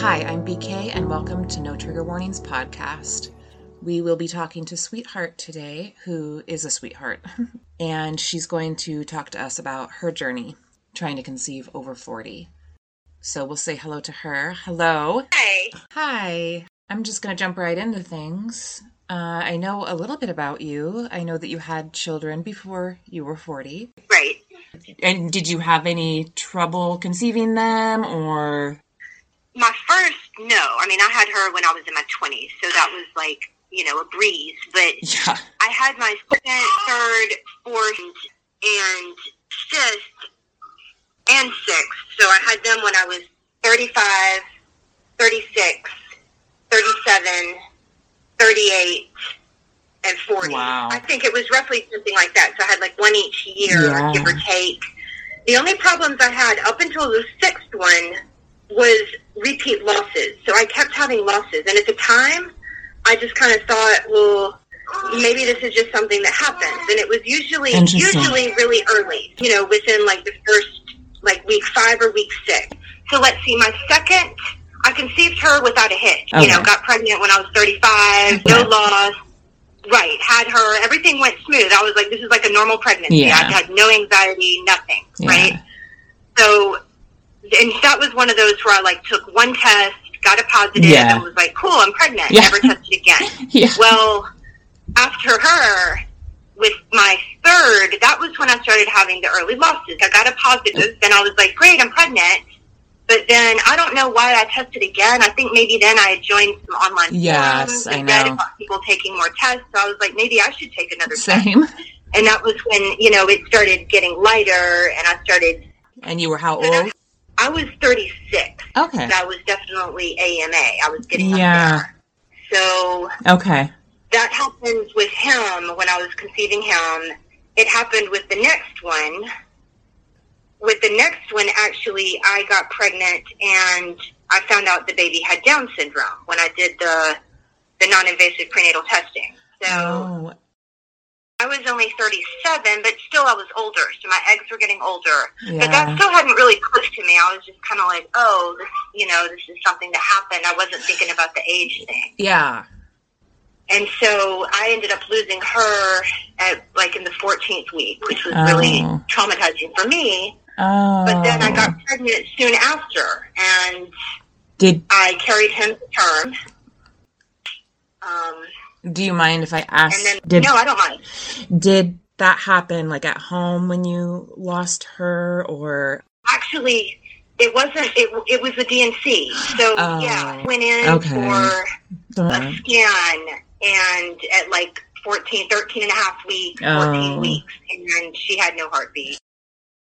Hi, I'm BK, and welcome to No Trigger Warnings podcast. We will be talking to Sweetheart today, who is a sweetheart, and she's going to talk to us about her journey trying to conceive over 40. So we'll say hello to her. Hello. Hi. Hi. I'm just going to jump right into things. Uh, I know a little bit about you. I know that you had children before you were 40. Right. And did you have any trouble conceiving them or? My first, no. I mean, I had her when I was in my 20s, so that was like, you know, a breeze. But Yeah. I had my second, third, fourth, and fifth, and sixth. So I had them when I was 35, 36, 37, 38, and 40. Wow. I think it was roughly something like that. So I had like one each year, Yeah. give or take. The only problems I had up until the sixth one was repeat losses. So I kept having losses. And at the time, I just kind of thought, well, maybe this is just something that happens. And it was usually, usually really early, you know, within like the first, like week five or week six. So let's see, my second, I conceived her without a hitch. You know, got pregnant when I was 35, no Yeah. loss. Right, had her. Everything went smooth. I was like, this is like a normal pregnancy. Yeah. I had no anxiety, nothing. Yeah. Right. So, and that was one of those where I like took one test, got a positive, Yeah. and was like, cool, I'm pregnant. Yeah. Never tested again. Yeah. Well, after her, with my third, that was when I started having the early losses. I got a positive, then I was like, great, I'm pregnant. But then I don't know why I tested again. I think maybe then I had joined some online Yes, forums I and read about people taking more tests. So I was like, maybe I should take another test. Same. And that was when, you know, it started getting lighter and I started, And you were how old? I was 36. Okay. That was definitely AMA. I was getting up Yeah. there. So Okay. that happened with him when I was conceiving him. It happened with the next one. With the next one, actually, I got pregnant and I found out the baby had Down syndrome when I did the the non-invasive prenatal testing. So Oh, I was only 37, but still I was older, so my eggs were getting older. But that still hadn't really clicked to me. I was just kind of like, oh, this, you know, this is something that happened. I wasn't thinking about the age thing. Yeah. And so I ended up losing her at like in the 14th week, which was really Oh. traumatizing for me. Oh. But then I got pregnant soon after, and Did I carried him to term. Um, do you mind if I ask? and then did no, I don't mind. did that happen like at home when you lost her, or Actually, it wasn't. It it was the D&C. So Oh. yeah, I went in Okay. for a scan, and at like 14, 13 and a half weeks, 14 Oh. weeks, and she had no heartbeat.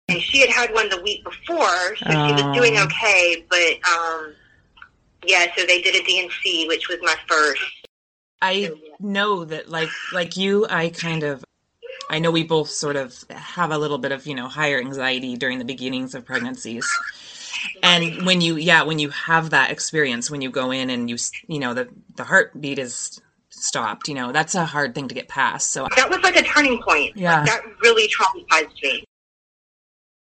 And she had had one the week before, so she was Oh. doing okay, but um, yeah, so they did a D&C, which was my first. I know that like like you, I kind of I know we both sort of have a little bit of, you know, higher anxiety during the beginnings of pregnancies. And when you yeah, when you have that experience when you go in and you you know the the heartbeat is stopped, you know, that's a hard thing to get past. So That was like a turning point. Yeah. That really traumatized me.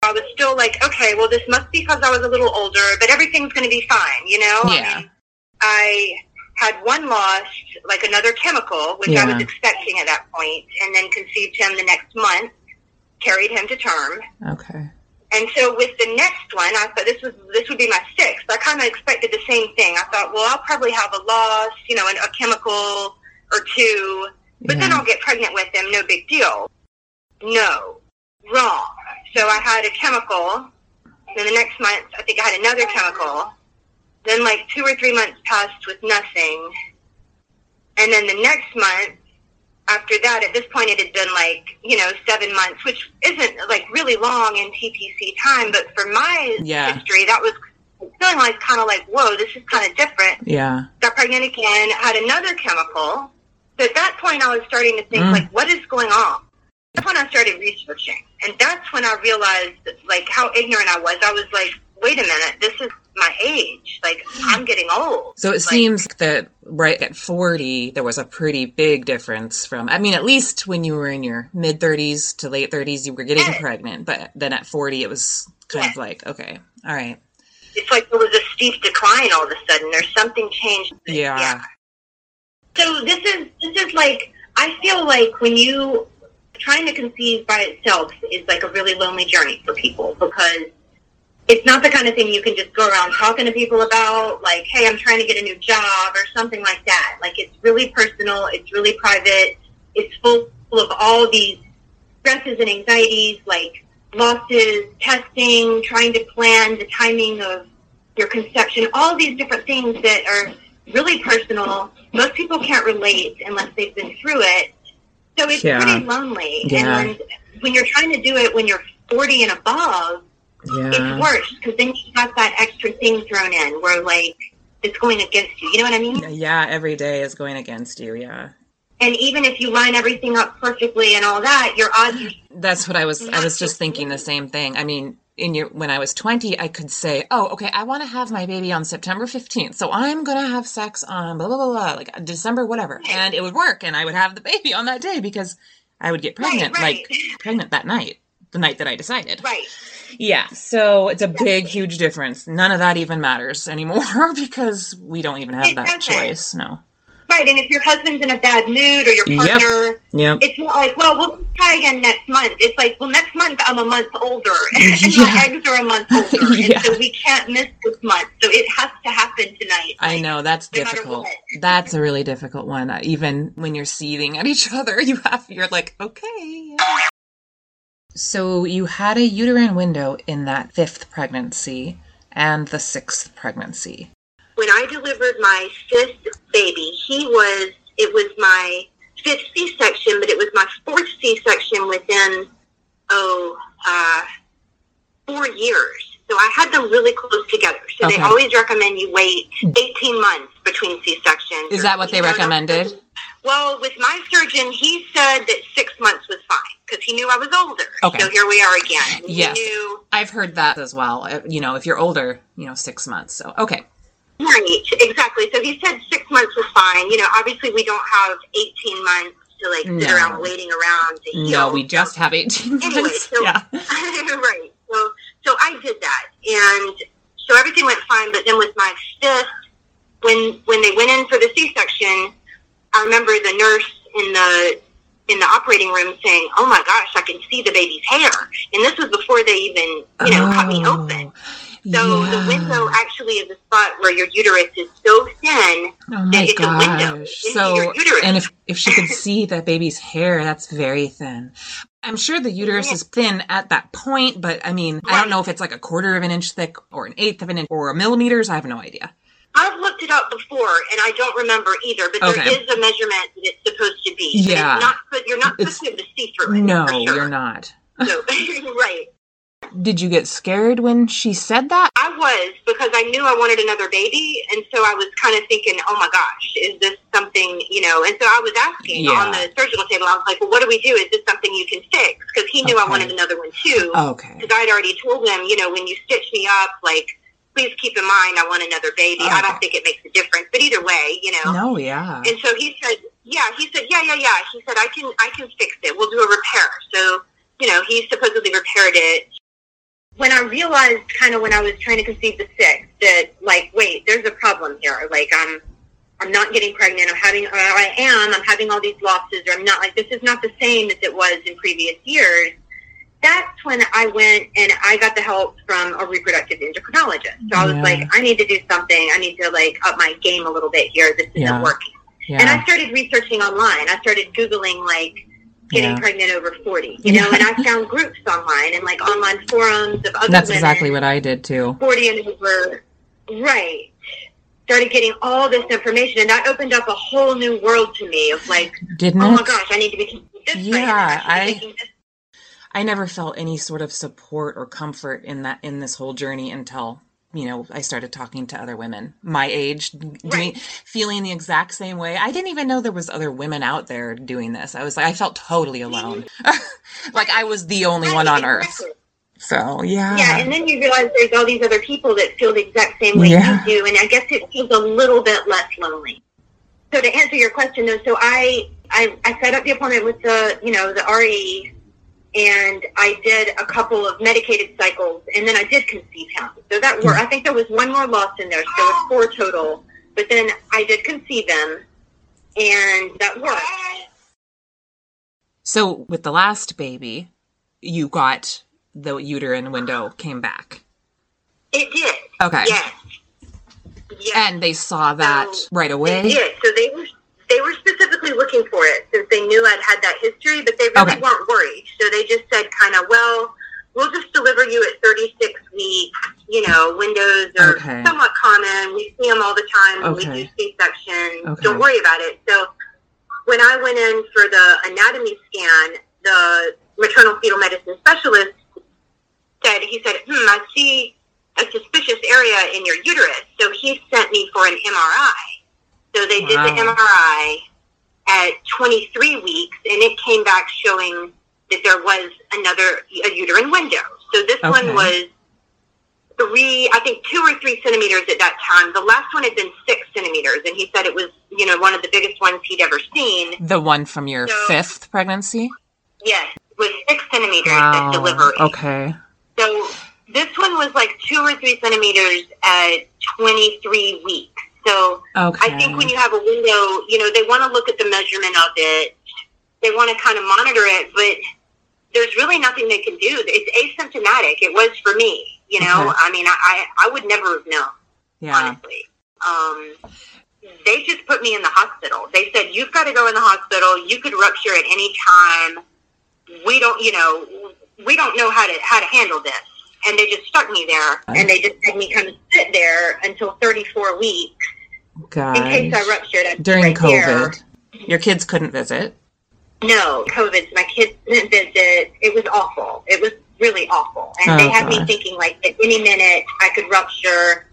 I was still like, okay, well, this must be because I was a little older, but everything's going to be fine, you know? Yeah. I, mean, I had one lost, like another chemical, which I was expecting at that point, and then conceived him the next month, carried him to term. okay. And so with the next one, I thought this was this would be my sixth. I kind of expected the same thing. I thought, well, I'll probably have a loss, you know, a chemical or two, but then I'll get pregnant with him. No big deal. No, wrong. So I had a chemical. Then the next month, I think I had another chemical. Then like two or three months passed with nothing. And then the next month, after that, at this point, it had been like, you know, seven months, which isn't like really long in TTC time, but for my Yeah. history, that was feeling like kind of like, whoa, this is kind of different. Yeah. Got pregnant again, had another chemical. So at that point, I was starting to think, Mm. like, what is going on? That's when I started researching. And that's when I realized, like, how ignorant I was. I was like, wait a minute, this is my age. Like, hmm. I'm getting old. So it Like, seems that right at 40, there was a pretty big difference from, I mean, at least when you were in your mid 30s to late 30s, you were getting Yes. pregnant. But then at 40, it was kind Yes. of like, okay, all right. it's like there was a steep decline all of a sudden. There's something changed. Yeah. Yeah. So this is this is like I feel like when you trying to conceive by itself is like a really lonely journey for people because it's not the kind of thing you can just go around talking to people about like hey i'm trying to get a new job or something like that like it's really personal it's really private it's full of all these stresses and anxieties like losses testing trying to plan the timing of your conception all these different things that are really personal most people can't relate unless they've been through it so it's Yeah. pretty lonely Yeah. and when you're trying to do it when you're 40 and above Yeah. it's worse because then you got that extra thing thrown in where like it's going against you. You know what I mean? Yeah, every day is going against you. Yeah. And even if you line everything up perfectly and all that, your odds are That's what I was I was just thinking the same thing. I mean, in your when I was 20, I could say, "Oh, okay, I want to have my baby on September 15th. So I'm going to have sex on blah blah blah, blah like December whatever." And it would work and I would have the baby on that day because I would get pregnant right. like pregnant that night, the night that I decided. right. Yeah. So it's a big huge difference. None of that even matters anymore because we don't even have It that doesn't. choice. No. Right. And if your husband's in a bad mood or your partner, Yep. it's not like, well, we'll try again next month. It's like, well, next month I'm a month older and Yeah. my eggs are a month older. Yeah. And so we can't miss this month. So it has to happen tonight. I Like, know that's no difficult. That's a really difficult one. Even when you're seething at each other, you have you're like, okay. yeah." So you had a uterine window in that fifth pregnancy and the sixth pregnancy. when I delivered my fifth baby, he was, it was my fifth C-section, but it was my fourth C-section within, oh, uh, four years. So I had them really close together. So Okay. they always recommend you wait 18 months between C-sections. Is that what they recommended? Well, with my surgeon, he said that six months was fine because he knew I was older. Okay. So here we are again. He Yes. knew I've heard that as well. Uh, You know, if you're older, you know, six months. So okay. Right, exactly. So he said six months was fine. You know, obviously we don't have 18 months to like sit around waiting around to heal. No, we just have 18 Anyway, so- yeah. right. So, so I did that, and so everything went fine. But then with my fifth, when when they went in for the C-section, I remember the nurse in the in the operating room saying, "Oh my gosh, I can see the baby's hair," and this was before they even you know cut me oh. open. So Oh, yeah. the window actually is a spot where your uterus is so thin Oh my it's a window into So, your uterus. and if, if she could see that baby's hair, that's very thin. I'm sure the uterus is thin at that point, but I mean, I don't know if it's like a quarter of an inch thick or an eighth of an inch or a millimeters. I have no idea. I've looked it up before, and I don't remember either. But there Okay. is a measurement that it's supposed to be. Yeah. it's not. You're not supposed to be to see through it. No, sure. you're not. So, right. Did you get scared when she said that? I was because I knew I wanted another baby, and so I was kind of thinking, "Oh my gosh, is this something you know?" And so I was asking Yeah. on the surgical table. I was like, "Well, what do we do? Is this something you can fix?" Because he knew I wanted another one too. Okay. because I'd already told him, you know, when you stitch me up, like, please keep in mind I want another baby. I don't oh. think it makes a difference, but either way, you know. No, yeah. And so he said, yeah, he said, yeah, yeah, yeah. He said, I can, I can fix it. We'll do a repair. So, you know, he supposedly repaired it. When I realized, kind of when I was trying to conceive the sixth, that like, wait, there's a problem here. Like, I'm, I'm not getting pregnant. I'm having, or I am. I'm having all these losses, or I'm not. Like, this is not the same as it was in previous years that's when I went and I got the help from a reproductive endocrinologist. So I was Yeah. like, I need to do something. I need to like up my game a little bit here. This isn't Yeah. working. And. I started researching online. I started Googling like getting Yeah. pregnant over 40, you know, and I found groups online and like online forums of other That's women exactly what I did too. 40 and over. Right. Started getting all this information and that opened up a whole new world to me of like, Didn't oh it? my gosh, I need to be this way. and I'm Yeah, I- I never felt any sort of support or comfort in that in this whole journey until you know I started talking to other women my age, doing Right. feeling the exact same way. I didn't even know there was other women out there doing this. I was like, I felt totally alone, like I was the only one on earth. So yeah, Yeah, and then you realize there's all these other people that feel the exact same way Yeah. you do, and I guess it feels a little bit less lonely. So to answer your question, though, so I, I I set up the appointment with the you know the RE and I did a couple of medicated cycles, and then I did conceive him. So that were I think there was one more loss in there, so there was four total. But then I did conceive him, and that worked. So with the last baby, you got the uterine window came back. It did. Okay. Yes. Yes. And they saw that So, right away. Yeah. So they were they were specifically looking for it since they knew I'd had that history, but they really Okay. weren't worried. So they just said kind of, well, we'll just deliver you at 36 weeks. You know, windows are Okay. somewhat common. We see them all the time Okay. we do C-section. Okay. Don't worry about it. So when I went in for the anatomy scan, the maternal fetal medicine specialist said, he said, hmm, I see a suspicious area in your uterus. So he sent me for an MRI. So they did the MRI at 23 weeks, and it came back showing that there was another a uterine window. So this Okay. one was three, I think two or three centimeters at that time. The last one had been six centimeters, and he said it was, you know, one of the biggest ones he'd ever seen. The one from your So- fifth pregnancy? Yes, was six centimeters at delivery. Okay. So this one was like two or three centimeters at 23 weeks. So Okay. I think when you have a window, you know, they want to look at the measurement of it. They want to kind of monitor it, but there's really nothing they can do. It's asymptomatic. It was for me, you know. Okay. I mean, I, I I would never have known, yeah. honestly. Um, they just put me in the hospital. They said you've got to go in the hospital. You could rupture at any time. We don't, you know, we don't know how to how to handle this. And they just stuck me there, and they just had me kind of sit there until 34 weeks in case I ruptured. I'd During right there. COVID, your kids couldn't visit. No, COVID. My kids didn't visit. It was awful. It was really awful. And they Oh, had me thinking like at any minute I could rupture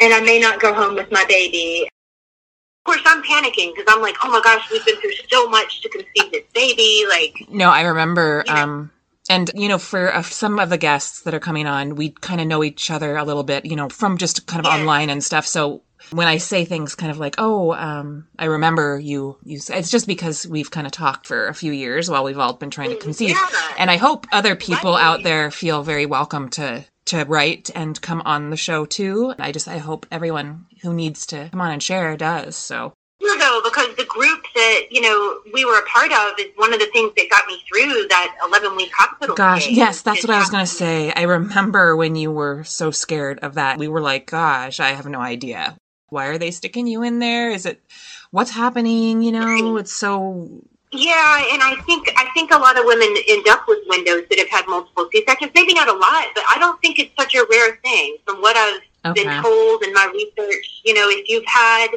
and I may not go home with my baby. Of course, I'm panicking because I'm like, oh my gosh, we've been through so much to conceive this baby. Like, No, I remember. You know. Um, and you know, for uh, some of the guests that are coming on, we kind of know each other a little bit, you know, from just kind of Yeah. online and stuff. So when I say things, kind of like, "Oh, um, I remember you," you, it's just because we've kind of talked for a few years while we've all been trying to conceive. Yeah. And I hope other people Right. out there feel very welcome to to write and come on the show too. I just I hope everyone who needs to come on and share does. So know, because the group that, you know, we were a part of is one of the things that got me through that 11 week hospital Gosh, yes, that's what I was going to say. I remember when you were so scared of that. We were like, gosh, I have no idea. Why are they sticking you in there? Is it what's happening? You know, it's so Yeah, and I think I think a lot of women end up with windows that have had multiple C sections. Maybe not a lot, but I don't think it's such a rare thing. From what I've okay. been told in my research, you know, if you've had,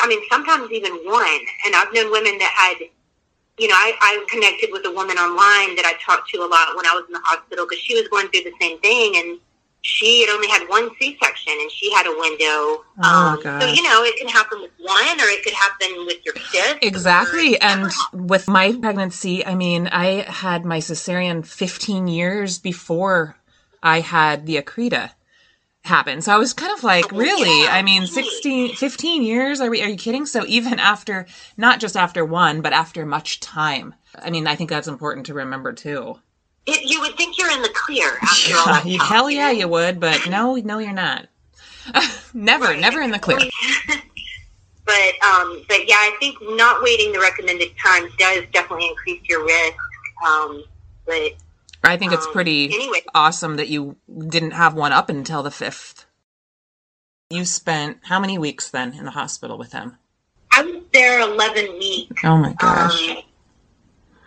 I mean, sometimes even one, and I've known women that had, you know, I, I connected with a woman online that I talked to a lot when I was in the hospital because she was going through the same thing, and she had only had one C-section, and she had a window. Oh, um, so you know, it can happen with one, or it could happen with your fifth. Exactly. And with my pregnancy, I mean, I had my cesarean 15 years before I had the Accreta happen. So I was kind of like, Oh, really? yeah. I mean, 16, 15 years? Are we, are you kidding? So even after, not just after one, but after much time. I mean, I think that's important to remember too. It, you would think you're in the clear after all that You- time, hell yeah, you would, but no, no, you're not. never, Right. never in the clear. but um, but yeah, I think not waiting the recommended times does definitely increase your risk. Um, but I think it's um, pretty anyway. awesome that you didn't have one up until the fifth. You spent how many weeks then in the hospital with him? I was there 11 weeks. Oh my gosh. Um,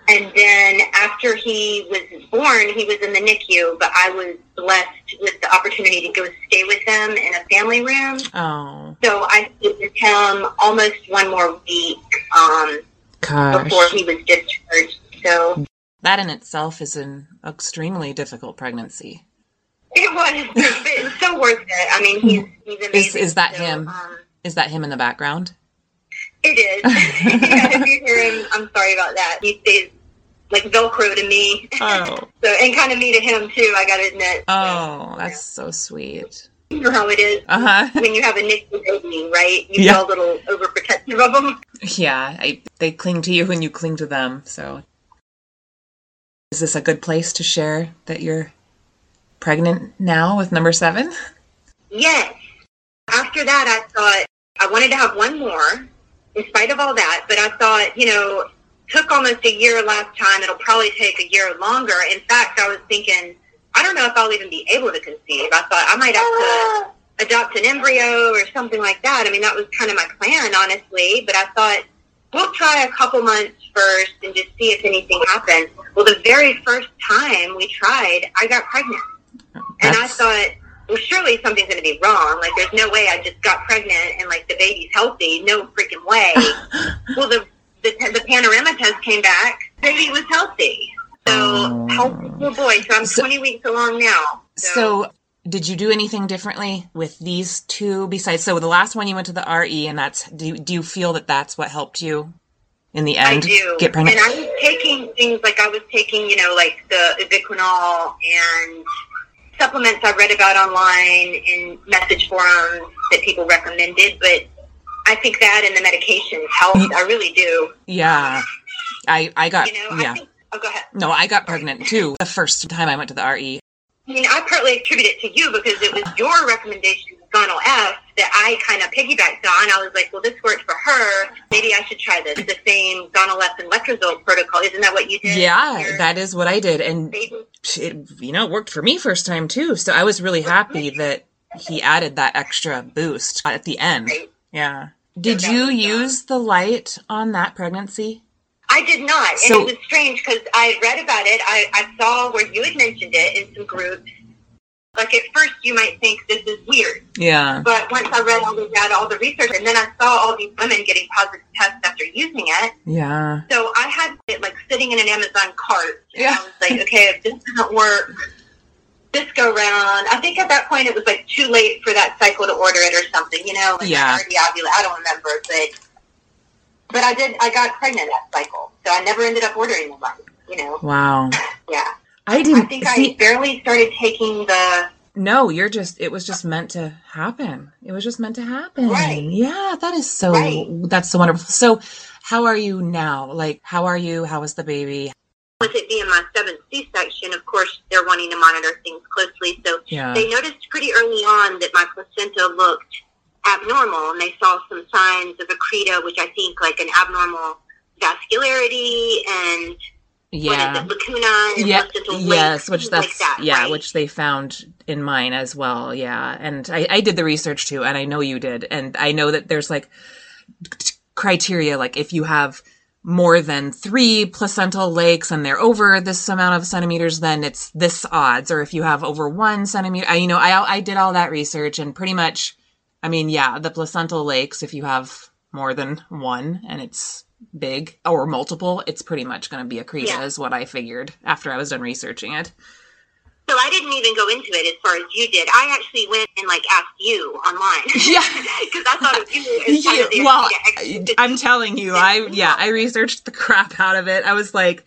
and then after he was born, he was in the NICU, but I was blessed with the opportunity to go stay with him in a family room. Oh So I stayed with him almost one more week um, before he was discharged. So That in itself is an extremely difficult pregnancy. it was, but it's so worth it. I mean, he's, he's amazing. is is that So, him? Um, Is that him in the background? It is. yeah, if you hear him, I'm sorry about that. He stays like Velcro to me. Oh. So and kind of me to him too. I gotta admit. Oh, that's so sweet. You know how it is Uh huh. when you have a NICU baby, right? You Yeah. feel a little overprotective of them. Yeah, I, they cling to you and you cling to them. So, Is this a good place to share that you're pregnant now with number seven? Yes. After that, I thought I wanted to have one more, in spite of all that. But I thought, you know, took almost a year last time. It'll probably take a year longer. In fact, I was thinking, I don't know if I'll even be able to conceive. I thought I might have to ah. adopt an embryo or something like that. I mean, that was kind of my plan, honestly. But I thought we'll try a couple months first and just see if anything happens. Well, the very first time we tried, I got pregnant. And I thought, well, surely something's going to be wrong. Like, there's no way I just got pregnant and, like, the baby's healthy. No freaking way. well, the, the, the panorama test came back. Baby was healthy. So, Oh. healthy little boy. So, I'm So- 20 weeks along now. So, did you do anything differently with these two besides? So, the last one you went to the RE, and that's do you, do you feel that that's what helped you in the end I do. get pregnant? And I was taking things like I was taking, you know, like the ubiquinol and supplements I read about online in message forums that people recommended. But I think that and the medications helped. Mm. I really do. yeah, I I got You know, yeah. I think, oh, go ahead. No, I got pregnant too the first time I went to the. RE. I mean, I partly attribute it to you because it was your recommendation, Gonal F, that I kind of piggybacked on. I was like, well, this worked for her. Maybe I should try this. The same Gonal F and letrozole protocol. Isn't that what you did? Yeah, Your that is what I did, and it you know it worked for me first time too. So I was really happy that he added that extra boost at the end. Yeah. Did you uh, use the light on that pregnancy? I did not, and it was strange because I had read about it. I, I saw where you had mentioned it in some groups. Like at first, you might think this is weird, Yeah. but once I read all the data, all the research, and then I saw all these women getting positive tests after using it. Yeah. So I had it like sitting in an Amazon cart. Yeah. I was like, okay, if this doesn't work, this go round. I think at that point it was like too late for that cycle to order it or something. You know, like Yeah. I already ovulated. I don't remember, but but I did. I got pregnant that cycle, so I never ended up ordering the one. You know, Wow. yeah. I I didn't I think see. I barely started taking the. No, you're just. It was just meant to happen. It was just meant to happen. Right. Yeah, that is so. Right. That's so wonderful. So, how are you now? Like, how are you? How is the baby? With it being my seventh C-section, of course, they're wanting to monitor things closely. So Yeah. they noticed pretty early on that my placenta looked abnormal, and they saw some signs of accreta, which I think like an abnormal vascularity and Yeah. it, lacuna and yes, which that's like that, yeah, right? which they found in mine as well. Yeah, and I, I did the research too, and I know you did, and I know that there's like criteria, like if you have more than three placental lakes and they're over this amount of centimeters, then it's this odds, or if you have over one centimeter, I, you know, I I did all that research, and pretty much, I mean, yeah, the placental lakes, if you have more than one and it's big or multiple, it's pretty much going to be accreta, Yeah. is what I figured after I was done researching it. So I didn't even go into it as far as you did. I actually went and like asked you online. Yeah. because I thought of you as the well, I'm telling you, I yeah, I researched the crap out of it. I was like,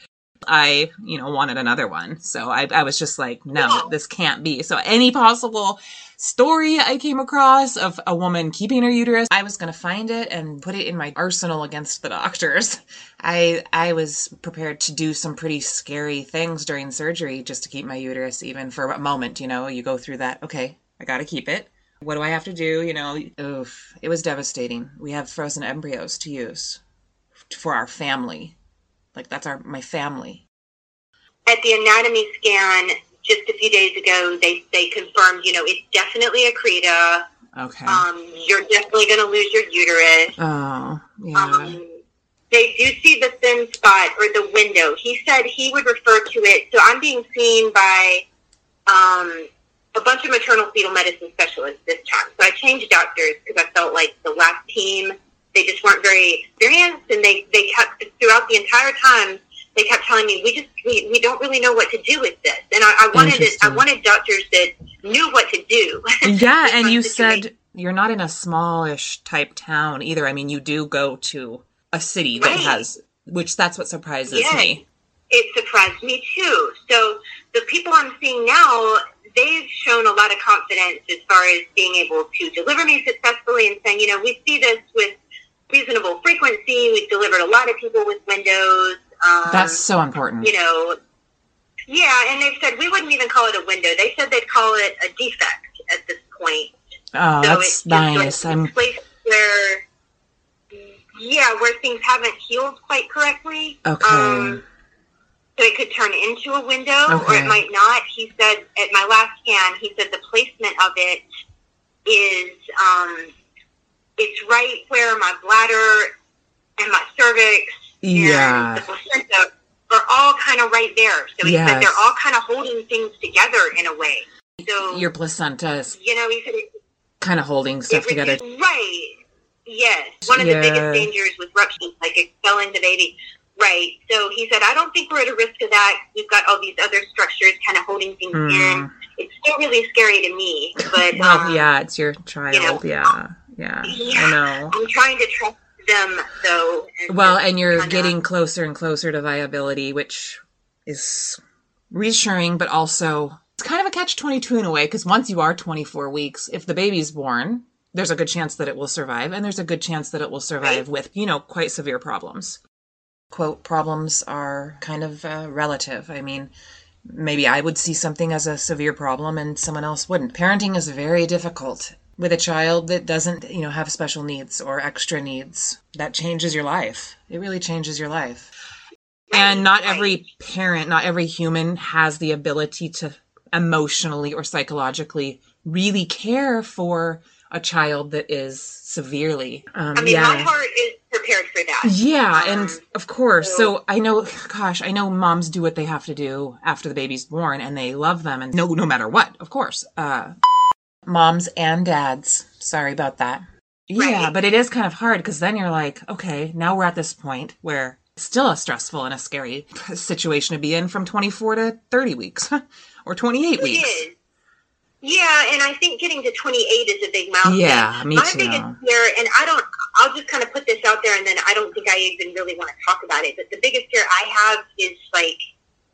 I you know wanted another one, so I I was just like, no, Yeah. this can't be. So any possible story I came across of a woman keeping her uterus, I was gonna find it and put it in my arsenal against the doctors. I I was prepared to do some pretty scary things during surgery just to keep my uterus even for a moment. You know, you go through that. Okay, I got to keep it. What do I have to do? You know, oof, it was devastating. We have frozen embryos to use for our family. Like that's our my family. At the anatomy scan just a few days ago, they they confirmed, you know, it's definitely accreta. Okay. Um, you're definitely going to lose your uterus. oh, yeah. Um, they do see the thin spot or the window. He said he would refer to it. So I'm being seen by um, a bunch of maternal fetal medicine specialists this time. So I changed doctors because I felt like the last team they just weren't very experienced, and they they kept throughout the entire time they kept telling me we just we, we don't really know what to do with this, and I, I wanted it, I wanted doctors that knew what to do. yeah, and you situation. said you're not in a smallish type town either. I mean, you do go to a city that Right. has, which that's what surprises Yes. me. it surprised me too. So the people I'm seeing now, they've shown a lot of confidence as far as being able to deliver me successfully and saying, you know, we see this with reasonable frequency. We've delivered a lot of people with windows. Um, That's so important. you know, Yeah, and they said we wouldn't even call it a window. They said they'd call it a defect at this point. Oh, so that's it's nice. I'm place where, yeah, where things haven't healed quite correctly. okay. Um, so it could turn into a window, or it might not. He said at my last scan, he said the placement of it is um, it's right where my bladder and my cervix yeah. and the placenta are all kind of right there. So he said they're all kind of holding things together in a way. So Your placenta is you know, he said it, kind of holding stuff together. Right. Yes. One of Yeah. the biggest dangers with ruptures, like expelling the baby. Right. So he said, I don't think we're at a risk of that. We've got all these other structures kind of holding things in. Mm. It's still really scary to me, but Well, um, yeah, it's your child. know, yeah. Yeah. yeah. I know. I'm trying to trust them though. And Well, and you're getting closer and closer to viability, which is reassuring, but also it's kind of a catch 22 in a way, because once you are 24 weeks, if the baby's born, there's a good chance that it will survive, and there's a good chance that it will survive with, you know, quite severe problems. Quote, problems are kind of uh, relative. I mean, maybe I would see something as a severe problem and someone else wouldn't. Parenting is very difficult with a child that doesn't, you know, have special needs or extra needs. That changes your life. It really changes your life. And not Right. every parent, not every human has the ability to emotionally or psychologically really care for a child that is severely. Um, I mean, yeah. my heart is prepared for that. Yeah, and Um, of course. So so- I know, gosh, I know moms do what they have to do after the baby's born, and they love them, and no, no matter what, of course. Uh, moms and dads. Sorry about that. Yeah, Right. but it is kind of hard because then you're like, okay, now we're at this point where it's still a stressful and a scary situation to be in from 24 to 30 weeks or 28 It weeks. is. Yeah, and I think getting to 28 is a big milestone. Yeah, me My too. biggest fear, and I don't, I'll just kind of put this out there, and then I don't think I even really want to talk about it. But the biggest fear I have is like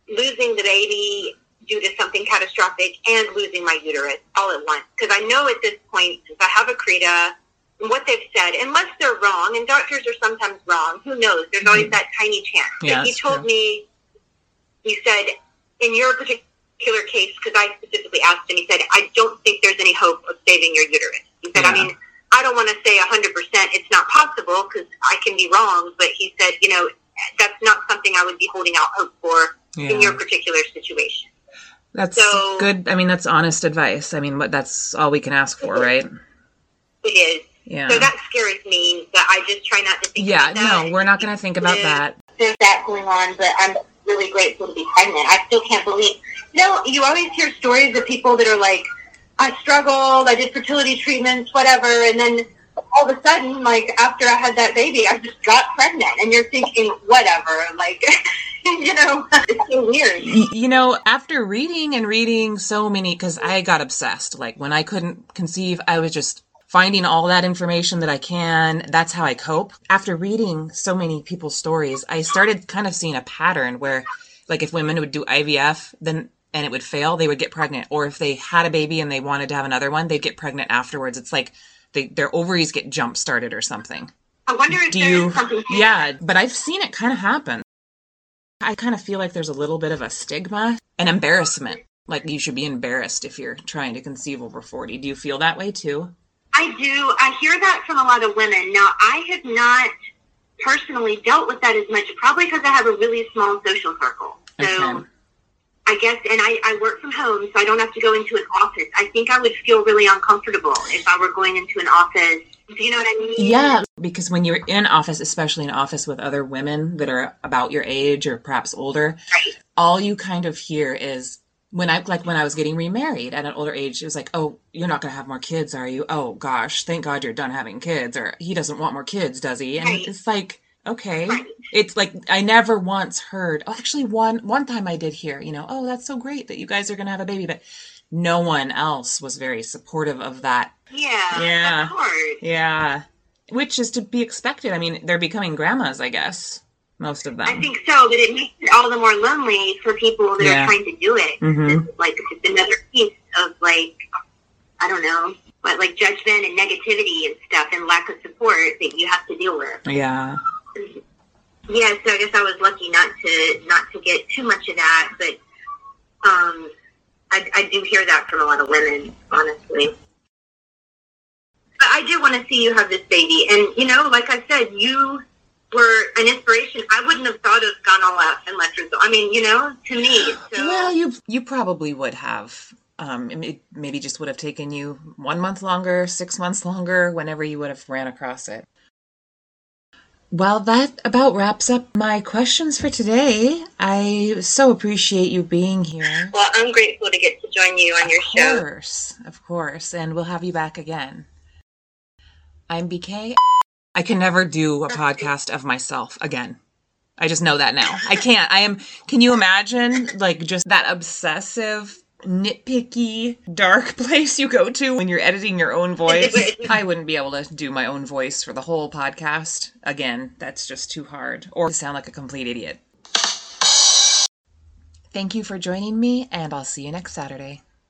losing the baby due to something catastrophic and losing my uterus all at once. Because I know at this point, if I have accreta, and what they've said, unless they're wrong, and doctors are sometimes wrong, who knows? There's always that tiny chance. Mm-hmm. Yeah, but he told true. me, he said, in your particular case, because I specifically asked him, he said, I don't think there's any hope of saving your uterus. He said, I mean, I don't want to say 100% it's not possible because I can be wrong, but he said, you know, that's not something I would be holding out hope for in your particular situation. That's So- good. I mean, that's honest advice. I mean, what that's all we can ask for, right? It is. Yeah. So that scares me, but I just try not to think Yeah, about that. no, we're not going to think about that. There's that going on, but I'm really grateful to be pregnant. I still can't believe. You know, you always hear stories of people that are like, I struggled, I did fertility treatments, whatever, and then all of a sudden, like after I had that baby, I just got pregnant, and you're thinking, whatever, like, you know, it's so weird. You know, after reading and reading so many, because I got obsessed. Like when I couldn't conceive, I was just finding all that information that I can. That's how I cope. After reading so many people's stories, I started kind of seeing a pattern where, like, if women would do IVF, then and it would fail, they would get pregnant. Or if they had a baby and they wanted to have another one, they'd get pregnant afterwards. It's like they, their ovaries get jump started or something. I wonder if Do you? something. Yeah, but I've seen it kind of happen. I kind of feel like there's a little bit of a stigma and embarrassment. Like you should be embarrassed if you're trying to conceive over 40. Do you feel that way too? I do. I hear that from a lot of women. Now, I have not personally dealt with that as much, probably because I have a really small social circle. So Okay. I guess, and I, I work from home, so I don't have to go into an office. I think I would feel really uncomfortable if I were going into an office. Do you know what I mean? Yeah, because when you're in office, especially in office with other women that are about your age or perhaps older, Right. all you kind of hear is when I like when I was getting remarried at an older age, it was like, "Oh, you're not going to have more kids, are you? Oh gosh, thank God you're done having kids." Or he doesn't want more kids, does he? And Right. it's like, okay, Right. It's like I never once heard. Oh, actually, one one time I did hear, you know, oh, that's so great that you guys are going to have a baby, but no one else was very supportive of that. Yeah. Yeah. Yeah, which is to be expected. I mean, they're becoming grandmas, I guess, most of them. I think so, but it makes it all the more lonely for people that Yeah. are trying to do it. Mhm. It's like it's another piece of like I don't know, but like judgment and negativity and stuff, and lack of support that you have to deal with. yeah. Yeah, so I guess I was lucky not to not to get too much of that, but Um, I, I do hear that from a lot of women, honestly. But I do want to see you have this baby. And, you know, like I said, you were an inspiration. I wouldn't have thought of Gonal F and Letrozole. I mean, you know, to me. So. Well, you you probably would have. Um, it maybe just would have taken you one month longer, six months longer, whenever you would have ran across it. Well, that about wraps up my questions for today. I so appreciate you being here. Well, I'm grateful to get to join you on your show. Of course, of course, and we'll have you back again. I'm BK. I can never do a podcast of myself again. I just know that now. I can't. I am. Can you imagine, like, just that obsessive, nitpicky, dark place you go to when you're editing your own voice? I wouldn't be able to do my own voice for the whole podcast again. That's just too hard. Or sound like a complete idiot. Thank you for joining me, and I'll see you next Saturday.